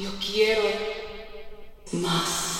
Yo quiero más.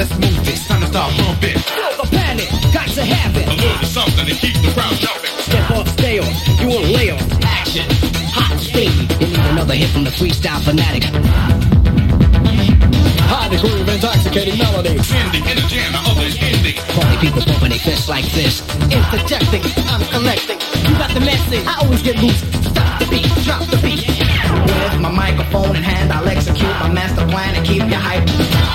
let's move it. Time to start pumping. Feel the panic, got to have it. A little something to keep the crowd jumping. Step up, stay on. you want to lay off. Action, hot speed. You need another hit from the freestyle fanatic. High degree of intoxicating melody. Trending in the jam, the others ending. Party people pumping their fists like this. Interjecting, I'm collecting. You got the message, I always get loose. Stop the beat, drop the beat. With my microphone in hand, I'll execute my master plan and keep you hype.